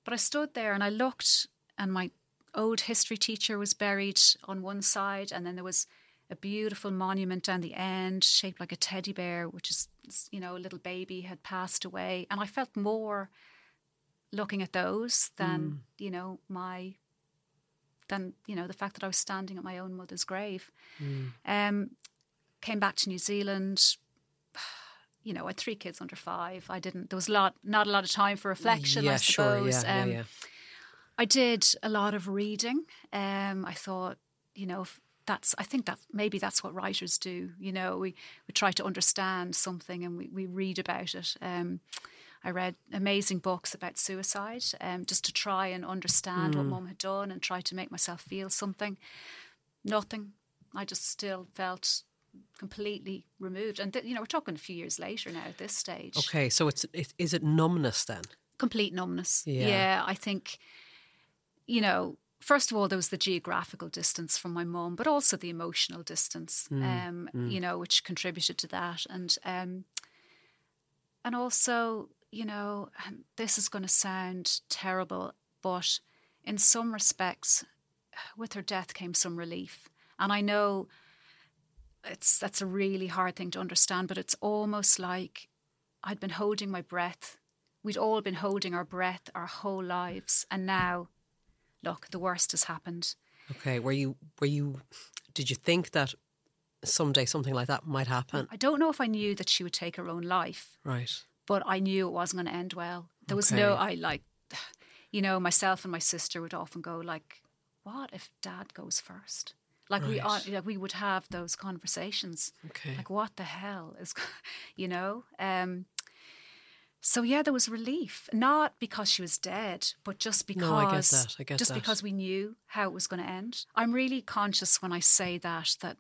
but I stood there and I looked and my old history teacher was buried on one side and then there was a beautiful monument down the end shaped like a teddy bear which is you know a little baby had passed away and i felt more looking at those than you know my than you know the fact that i was standing at my own mother's grave um came back to new zealand you know i had three kids under five i didn't there was a lot not a lot of time for reflection yeah, i suppose sure. Yeah, um, yeah, yeah. I did a lot of reading. Um, I thought, you know, that's. I think that maybe that's what writers do. You know, we we try to understand something and we, we read about it. Um, I read amazing books about suicide, um, just to try and understand what Mum had done and try to make myself feel something. Nothing. I just still felt completely removed. And th- you know, we're talking a few years later now at this stage Okay, so it's it, is it numbness then? complete numbness. Yeah. yeah I think, you know, first of all, there was the geographical distance from my mum, but also the emotional distance, um, you know, which contributed to that. And, um, and also, you know, um, this is going to sound terrible, but in some respects, with her death came some relief. And I know it's that's a really hard thing to understand, but it's almost like I'd been holding my breath. We'd all been holding our breath our whole lives, and now, look, the worst has happened. Okay, were you were you? Did you think that someday something like that might happen? I don't know if I knew that she would take her own life, Right. But I knew it wasn't going to end well. There was no, I like, you know, myself and my sister would often go like, "What if Dad goes first? Like we, are, like we would have those conversations. Okay. Like, what the hell is, you know? Um, so yeah, there was relief, not because she was dead, but just because No, I get that, I get just that. because we knew how it was going to end. I'm really conscious when I say that that,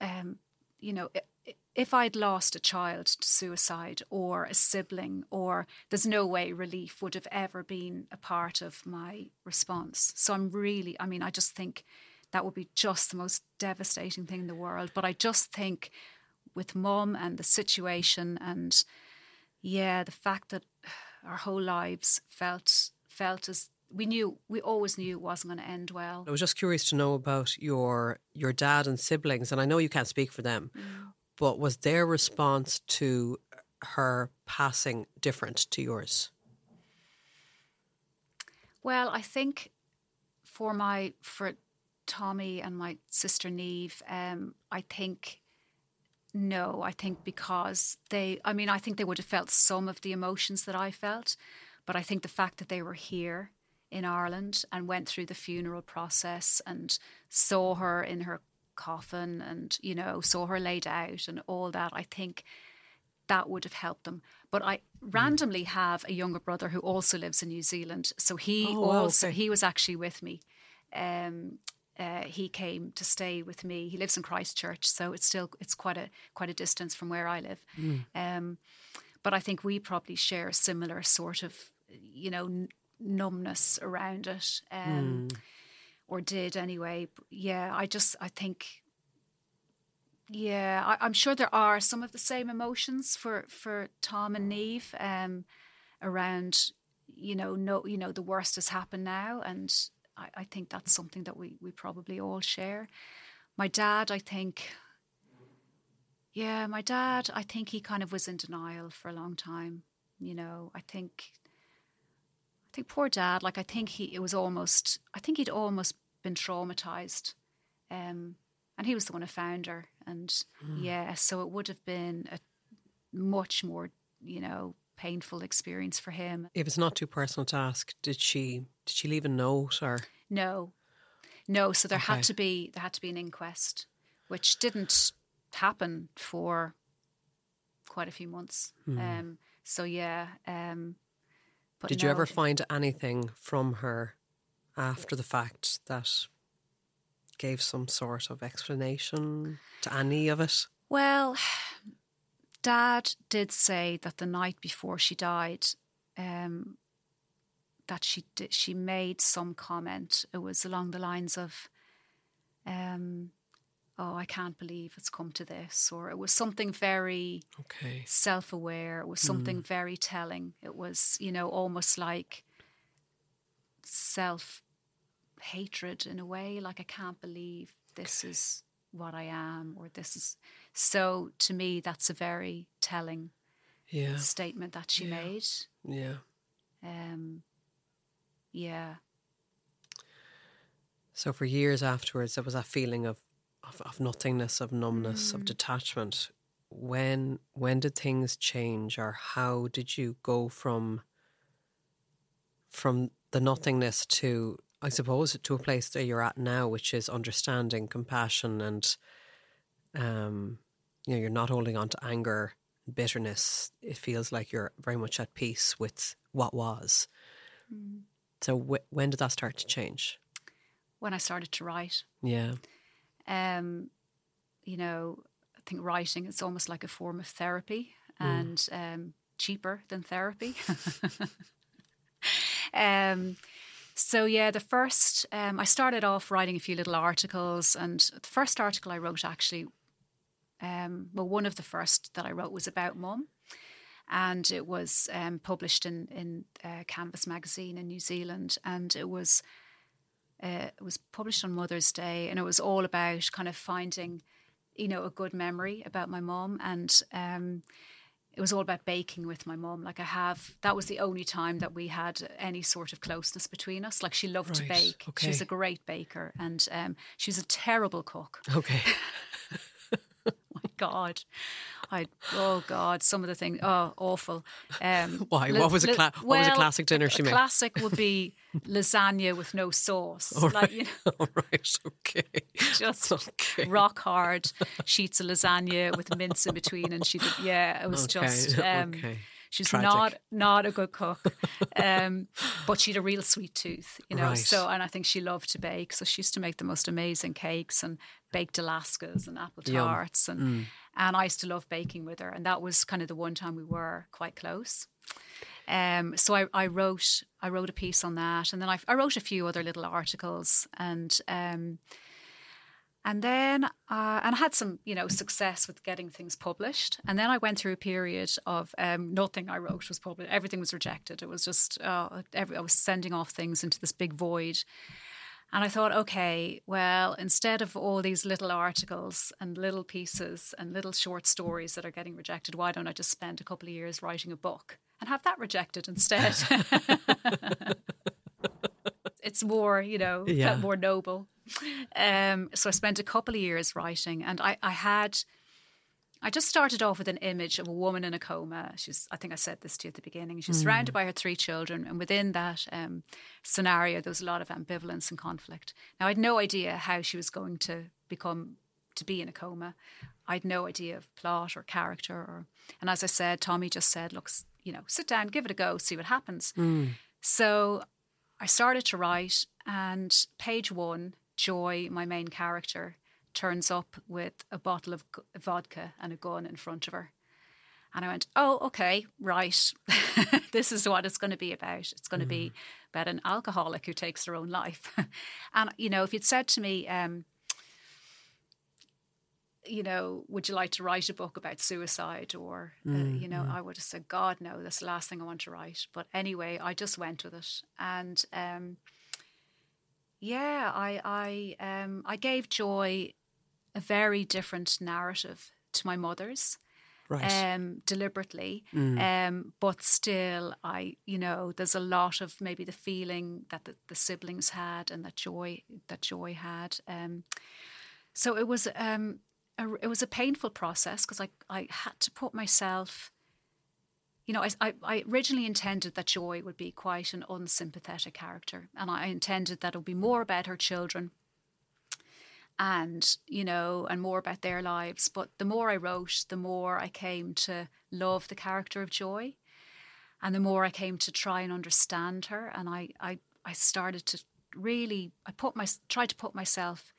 um, you know, i- if I'd lost a child to suicide or a sibling, or there's no way relief would have ever been a part of my response. So I'm really, I mean, I just think that would be just the most devastating thing in the world. But I just think with mom and the situation and yeah, the fact that our whole lives felt felt as we knew we always knew it wasn't going to end well. I was just curious to know about your your dad and siblings, and I know you can't speak for them, mm. But was their response to her passing different to yours? Well, I think for my for Tommy and my sister Neve, um, I think no, I think because they I mean, I think they would have felt some of the emotions that I felt, but I think the fact that they were here in Ireland and went through the funeral process and saw her in her coffin and, you know, saw her laid out and all that, I think that would have helped them. But I randomly have a younger brother who also lives in New Zealand. So he Oh, also okay. he was actually with me. Um, uh, he came to stay with me. He lives in Christchurch, so it's still it's quite a quite a distance from where I live. Um, but I think we probably share a similar sort of you know n- numbness around it, um, or did anyway. Yeah, I just I think yeah, I, I'm sure there are some of the same emotions for for Tom and Neve um, around you know no you know the worst has happened now, and I, I think that's something that we we probably all share. My dad, I think. Yeah, my dad, I think he kind of was in denial for a long time. You know, I think I think poor dad, like I think he it was almost I think he'd almost been traumatized. Um and he was the one who found her and yeah, so it would have been a much more, you know, painful experience for him. If it's not too personal to ask, did she did she leave a note or No. No, so there Okay. had to be there had to be an inquest, which didn't happen for quite a few months. Um so yeah, um but did you ever find anything from her after the fact that gave some sort of explanation to any of it? Well, Dad did say that the night before she died, um, that she did, she made some comment. It was along the lines of, um, "Oh, I can't believe it's come to this," or it was something very Okay. self-aware. It was something very telling. It was, you know, almost like self hatred in a way. Like I can't believe this is what I am, or this is. So to me, that's a very telling Yeah. statement that she Yeah. made. Yeah. Um, yeah. So for years afterwards, there was that feeling of, of, of nothingness, of numbness, of detachment. When when did things change, or how did you go from from the nothingness to, I suppose, to a place that you're at now, which is understanding, compassion, and um, you know, you're not holding on to anger, bitterness. It feels like you're very much at peace with what was. So wh- when did that start to change? When I started to write, Yeah. um, you know, I think writing is almost like a form of therapy and um, cheaper than therapy. um, so yeah, the first um, I started off writing a few little articles, and the first article I wrote actually, um, well, one of the first that I wrote was about mum, and it was um, published in in uh, Canvas magazine in New Zealand, and it was uh, it was published on Mother's Day, and it was all about kind of finding, you know, a good memory about my mum, and um, it was all about baking with my mom. Like I have, that was the only time that we had any sort of closeness between us. Like she loved to Right, bake. She was a great baker, and um, she was a terrible cook. Okay. God. I oh God, some of the things oh awful. Um, Why? What was a cla- what was a classic dinner she a made? Classic would be lasagna with no sauce. All like right. you know, All right. Okay. just Okay. rock hard sheets of lasagna with mince in between, and she did yeah, it was Okay, just um, okay. She's Tragic. not not a good cook, um, but she had a real sweet tooth, you know. Right. So, and I think she loved to bake. So she used to make the most amazing cakes and baked Alaskas and apple Yum. tarts, and and I used to love baking with her. And that was kind of the one time we were quite close. Um, so I, I wrote I wrote a piece on that, and then I, I wrote a few other little articles, and um, and then uh, and I had some you know success with getting things published. And then I went through a period of um, nothing I wrote was published. Everything was rejected. It was just uh, every, I was sending off things into this big void. And I thought, okay, well, instead of all these little articles and little pieces and little short stories that are getting rejected, why don't I just spend a couple of years writing a book and have that rejected instead? it's more, you know, Yeah. felt more noble. Um, so I spent a couple of years writing, and I, I had, I just started off with an image of a woman in a coma. She's, I think I said this to you at the beginning. She's surrounded by her three children, and within that um, scenario, there was a lot of ambivalence and conflict. Now, I had no idea how she was going to become to be in a coma. I had no idea of plot or character, or, and as I said, Tommy just said, "Look, you know, sit down, give it a go, see what happens." So I started to write, and page one, Joy, my main character, turns up with a bottle of vodka and a gun in front of her. And I went, oh, okay, right. this is what it's going to be about. It's going to be about an alcoholic who takes their own life. and, you know, if you'd said to me, um, you know, would you like to write a book about suicide? Or, uh, you know, I would have said, God, no, that's the last thing I want to write. But anyway, I just went with it. And um, yeah, I, I, um, I gave Joy a very different narrative to my mother's Right. um, deliberately. Um, but still, I, you know, there's a lot of maybe the feeling that the, the siblings had and that joy that joy had. Um, so it was, um, a, it was a painful process because I, I had to put myself. You know, I, I, originally intended that Joy would be quite an unsympathetic character, and I intended that it would be more about her children and you know and more about their lives. But the more i wrote the more i came to love the character of joy and the more i came to try and understand her. And i i, I started to really i put my tried to put myself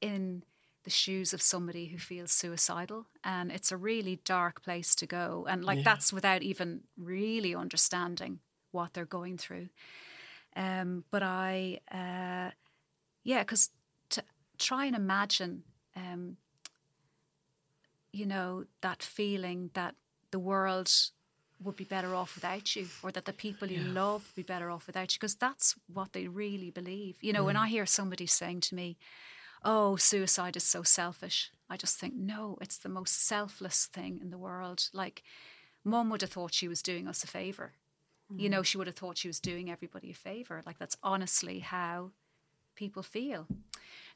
in the shoes of somebody who feels suicidal and it's a really dark place to go and like Yeah. that's without even really understanding what they're going through. Um, but i uh, yeah because to try and imagine um, you know that feeling that the world would be better off without you or that the people you love would be better off without you because that's what they really believe. You know when i hear somebody saying to me oh suicide is so selfish. I just think no it's the most selfless thing in the world. Like mom would have thought she was doing us a favor. You know she would have thought she was doing everybody a favor. Like that's honestly how people feel.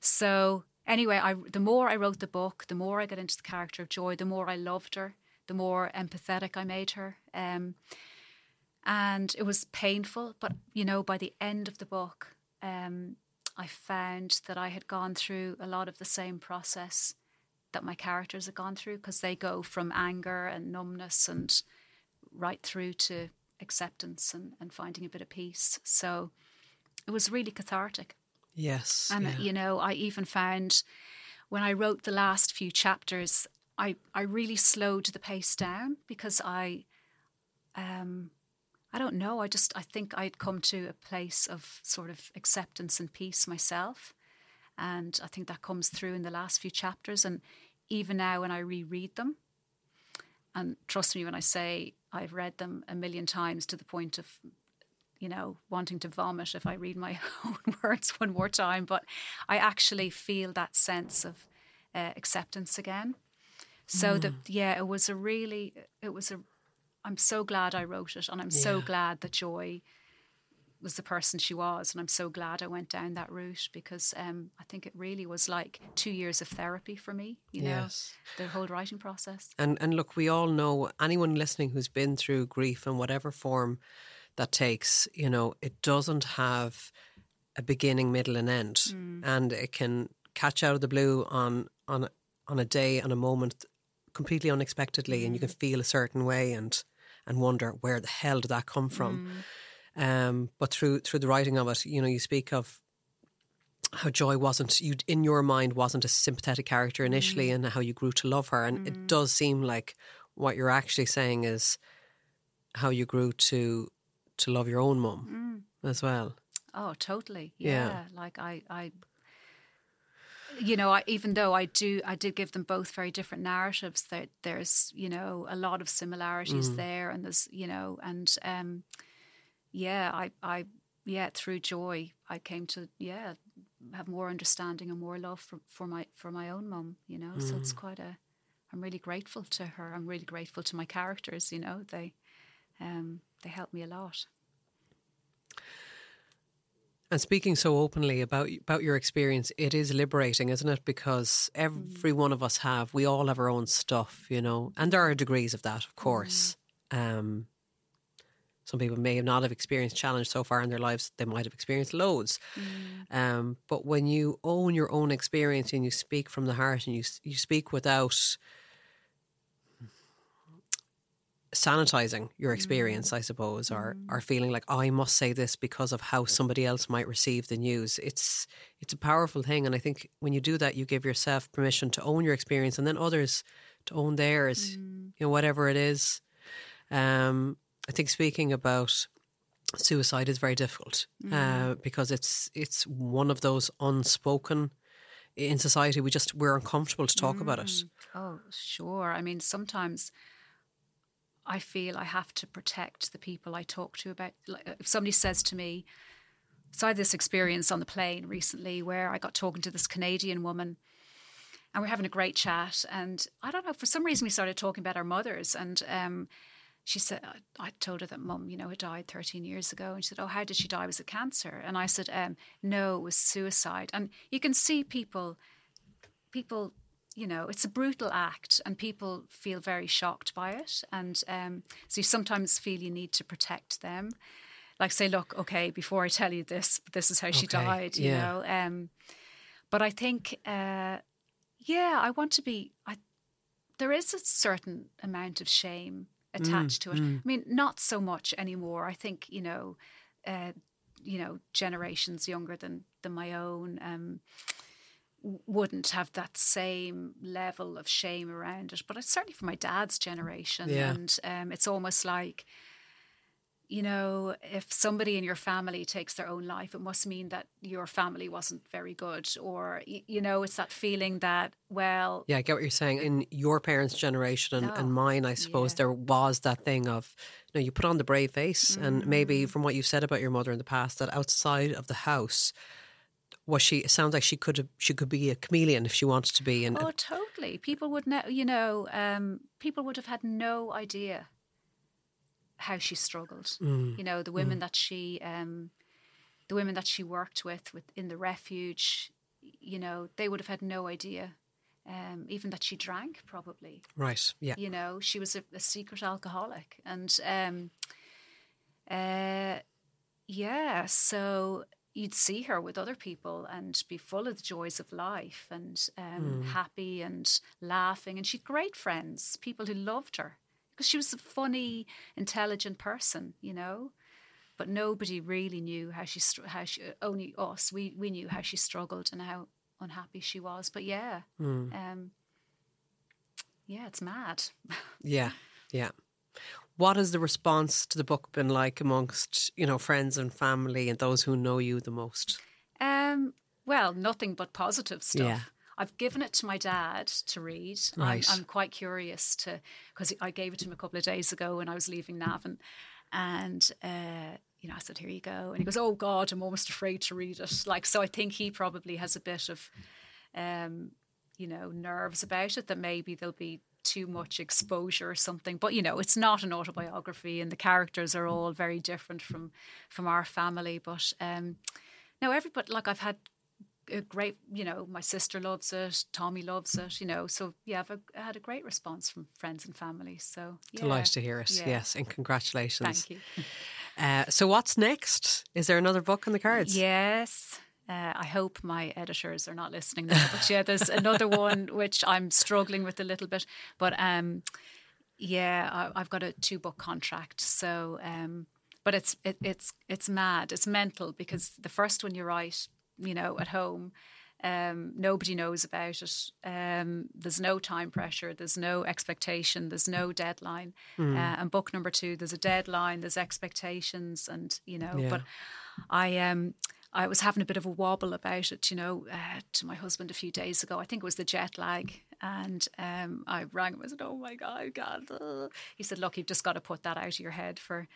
So anyway I, the more i wrote the book the more i got into the character of joy the more i loved her the more empathetic i made her. Um, and it was painful but you know by the end of the book um, i found that i had gone through a lot of the same process that my characters had gone through because they go from anger and numbness and right through to acceptance and, and finding a bit of peace so it was really cathartic Yes. and yeah. you know, I even found when I wrote the last few chapters, I I really slowed the pace down because I, um, I don't know. I just I think I'd come to a place of sort of acceptance and peace myself, and I think that comes through in the last few chapters. And even now, when I reread them, and trust me when I say I've read them a million times to the point of you know, wanting to vomit if I read my own words one more time, but I actually feel that sense of uh, acceptance again. So that yeah, it was a really, it was a. I'm so glad I wrote it, and I'm so glad that Joy was the person she was, and I'm so glad I went down that route because um, I think it really was like two years of therapy for me. You know, Yes. the whole writing process. And and look, we all know anyone listening who's been through grief in whatever form that takes, you know, it doesn't have a beginning, middle, and end, and it can catch out of the blue on on on a day, on a moment, completely unexpectedly, and you can feel a certain way and and wonder where the hell did that come from. Hmm. Um, but through through the writing of it, you know, you speak of how Joy wasn't you in your mind wasn't a sympathetic character initially, hmm. and how you grew to love her, and it hmm. does seem like what you're actually saying is how you grew to to love your own mum as well. Oh, totally. Yeah. Yeah. Like I, I, you know, I, even though I do, I did give them both very different narratives. That there's, you know, a lot of similarities there, and there's, you know, and um, yeah, I, I, yeah, through joy, I came to, yeah, have more understanding and more love for, for my for my own mum. You know, so it's quite a. I'm really grateful to her. I'm really grateful to my characters. You know, they, um, they helped me a lot. And speaking so openly about about your experience, it is liberating, isn't it? Because every one of us have, we all have our own stuff, you know, and there are degrees of that, of course. Um, some people may not have experienced challenge so far in their lives; they might have experienced loads. Um, but when you own your own experience and you speak from the heart and you you speak without sanitizing your experience, mm. I suppose, or or mm. feeling like oh, I must say this because of how somebody else might receive the news. It's it's a powerful thing, and I think when you do that, you give yourself permission to own your experience, and then others to own theirs. Mm. You know, whatever it is. Um, I think speaking about suicide is very difficult mm-hmm. uh, because it's it's one of those unspoken in society. We just we're uncomfortable to talk about it. Oh, sure. I mean, sometimes I feel I have to protect the people I talk to about. Like, if somebody says to me, so I had this experience on the plane recently where I got talking to this Canadian woman and we're having a great chat. And I don't know, for some reason, we started talking about our mothers. And um, she said, I told her that mum, you know, had died 13 years ago. And she said, Oh, how did she die? Was it cancer? And I said, um, No, it was suicide. And you can see people, people, you know, it's a brutal act and people feel very shocked by it. And um, so you sometimes feel you need to protect them. Like, say, look, okay, before I tell you this, this is how she Okay, died, you yeah. know. Um, but I think, uh, yeah, I want to be. I, there is a certain amount of shame attached to it. I mean, not so much anymore. I think you know, uh, you know, generations younger than than my own. Um, wouldn't have that same level of shame around it. But it's certainly for my dad's generation, Yeah. and um, it's almost like you know, if somebody in your family takes their own life, it must mean that your family wasn't very good. Or, you know, it's that feeling that, well, Yeah, I get what you're saying. In your parents' generation and, No. and mine, I suppose Yeah. there was that thing of, you know, you put on the brave face, and Mm. maybe from what you've said about your mother in the past, that outside of the house, was she? It sounds like she could have, she could be a chameleon if she wanted to be, and oh, totally. People would know, you know, um, people would have had no idea how she struggled. Mm. You know, the women that she, um, the women that she worked with, with in the refuge, you know, they would have had no idea. Um, even that she drank, probably. right, yeah, You know, she was a, a secret alcoholic, and um, uh, yeah, so you'd see her with other people and be full of the joys of life and um, happy and laughing, and she'd great friends, people who loved her because she was a funny, intelligent person, you know. But nobody really knew how she how she only us we we knew how she struggled and how unhappy she was. But yeah, um, yeah, it's mad. yeah, yeah. What has the response to the book been like amongst you know friends and family and those who know you the most? Um, well, nothing but positive stuff. Yeah. I've given it to my dad to read. Right. I'm, I'm quite curious to because I gave it to him a couple of days ago when I was leaving Navan, and uh, you know I said, "Here you go," and he goes, "Oh God, I'm almost afraid to read it." Like so, I think he probably has a bit of, um, you know, nerves about it that maybe there'll be too much exposure or something. But you know, it's not an autobiography, and the characters are all very different from from our family. But um, no, everybody like I've had a great, you know, my sister loves it, Tommy loves it, you know. So yeah, I've a, had a great response from friends and family. So yeah. Delighted to hear it. Yeah. Yes, and congratulations. Thank you. Uh, so what's next? Is there another book in the cards? Yes. Uh, I hope my editors are not listening now. But yeah, there's another one which I'm struggling with a little bit. But um, yeah, I, I've got a two book contract. So, um, but it's it, it's it's mad. It's mental because the first one you write, you know, at home. Um, nobody knows about it. Um, there's no time pressure. There's no expectation. There's no deadline. Uh, and book number two, there's a deadline. There's expectations, and you know. Yeah. But I um I was having a bit of a wobble about it, you know, uh, to my husband a few days ago. I think it was the jet lag, and um, I rang him. I said, "Oh my God, God!" uh." He said, "Look, you've just got to put that out of your head for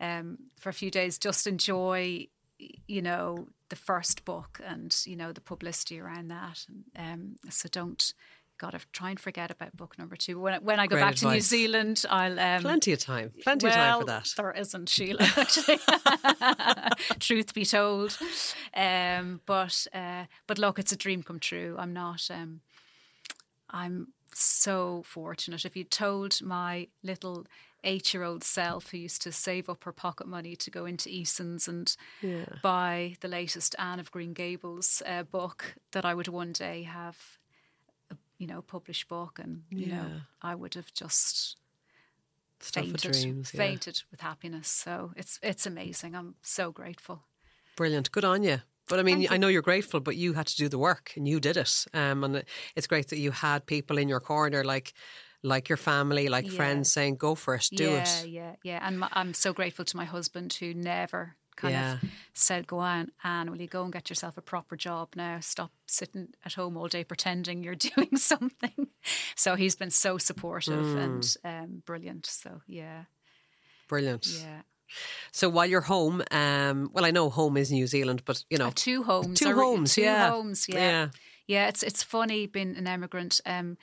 um, for a few days. Just enjoy." You know the first book, and you know the publicity around that, and um, so don't got to try and forget about book number two. When I, when I go Great back to New. Zealand, I'll um, Plenty of time. Plenty of time for that. There isn't, Síle, actually. Truth be told. Um, but uh, but look, it's a dream come true. I'm not um, I'm so fortunate. If you told my little eight year old self who used to save up her pocket money to go into Eason's and buy the latest Anne of Green Gables uh, book that I would one day have you know, published book and you know, I would have just Stuff fainted, dreams. Yeah. fainted with happiness. So it's it's amazing. I'm so grateful. Brilliant. Good on you. But I mean, I know you're grateful, but you had to do the work and you did it. Um, and it's great that you had people in your corner, like like your family, like Yeah. friends, saying, "Go for it, do yeah, it." Yeah, yeah, yeah. And my, I'm so grateful to my husband who never kind Yeah. of said, "Go on, Anne, will you go and get yourself a proper job now? Stop sitting at home all day pretending you're doing something." So he's been so supportive Mm. and um, brilliant. So yeah, Brilliant. yeah. So while you're home, um, well, I know home is New Zealand, but you know, have two homes. two homes, two yeah. homes. Yeah. Yeah. yeah, It's it's funny being an immigrant. Um,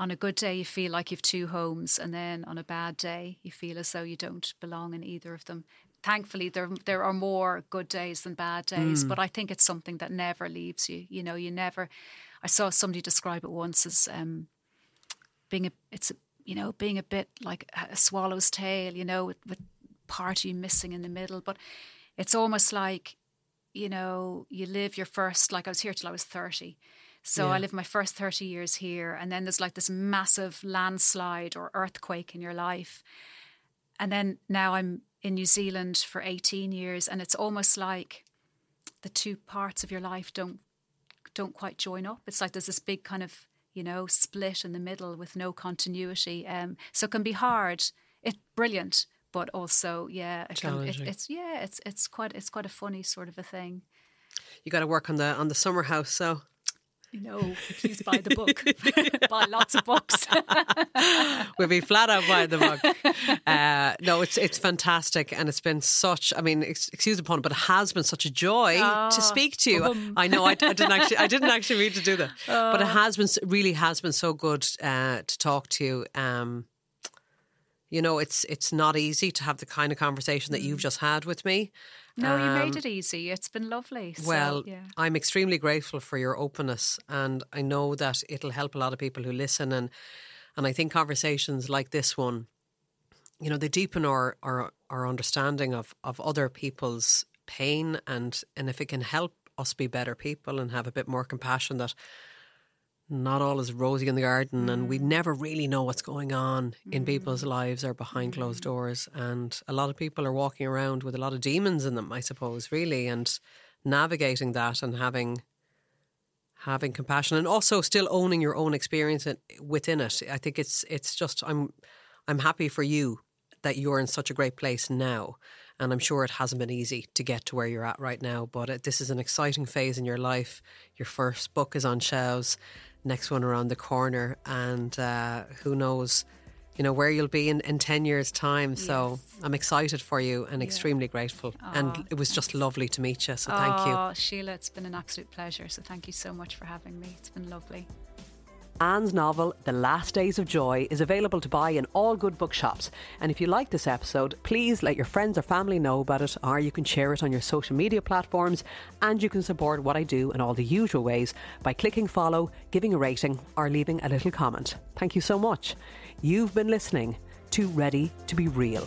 on a good day, you feel like you've two homes, and then on a bad day, you feel as though you don't belong in either of them. Thankfully, there there are more good days than bad days, Hmm. but I think it's something that never leaves you. You know, you never. I saw somebody describe it once as um, being a it's a, you know being a bit like a swallow's tail. You know, with, with part you missing in the middle, but it's almost like you know, you live your first, like I was here till I was 30. So Yeah. I lived my first 30 years here. And then there's like this massive landslide or earthquake in your life. And then now I'm in New Zealand for 18 years. And it's almost like the two parts of your life don't don't quite join up. It's like there's this big kind of you know split in the middle with no continuity. Um, so it can be hard. It's brilliant, but also yeah, it can, it, it's yeah, it's it's quite it's quite a funny sort of a thing. You got to work on the on the summer house, so know, please buy the book. buy lots of books. we'll be flat out buying the book. Uh, no, it's it's fantastic, and it's been such. I mean, excuse the pun, but it has been such a joy oh, to speak to you. Um. I know I, I, didn't actually I didn't actually mean to do that, oh. but it has been really has been so good uh, to talk to you. Um, you know, it's it's not easy to have the kind of conversation that you've mm. just had with me. No, you made um, it easy. It's been lovely. So, well, yeah. I'm extremely grateful for your openness, and I know that it'll help a lot of people who listen. and And I think conversations like this one, you know, they deepen our our, our understanding of of other people's pain, and and if it can help us be better people and have a bit more compassion that not all is rosy in the garden and we mm. never really know what's going on in people's mm. lives or behind closed mm. doors and a lot of people are walking around with a lot of demons in them i suppose really and navigating that and having having compassion and also still owning your own experience within it i think it's it's just i'm i'm happy for you that you're in such a great place now and I'm sure it hasn't been easy to get to where you're at right now. But it, this is an exciting phase in your life. Your first book is on shelves next one around the corner, and uh, who knows, you know, where you'll be in, in 10 years' time. Yes. So I'm excited for you and yeah. extremely grateful. Oh, and it was just lovely to meet you. So thank you. Oh, Síle, it's been an absolute pleasure. So thank you so much for having me. It's been lovely. Anne's novel, The Last Days of Joy, is available to buy in all good bookshops. And if you like this episode, please let your friends or family know about it, or you can share it on your social media platforms. And you can support what I do in all the usual ways by clicking follow, giving a rating, or leaving a little comment. Thank you so much. You've been listening to Ready to Be Real.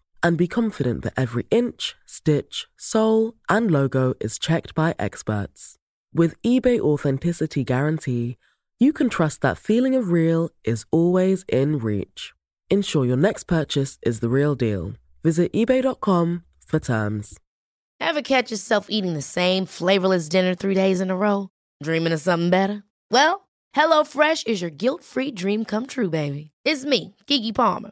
and be confident that every inch, stitch, sole, and logo is checked by experts. With eBay Authenticity Guarantee, you can trust that feeling of real is always in reach. Ensure your next purchase is the real deal. Visit eBay.com for terms. Ever catch yourself eating the same flavorless dinner three days in a row? Dreaming of something better? Well, HelloFresh is your guilt free dream come true, baby. It's me, Keke Palmer.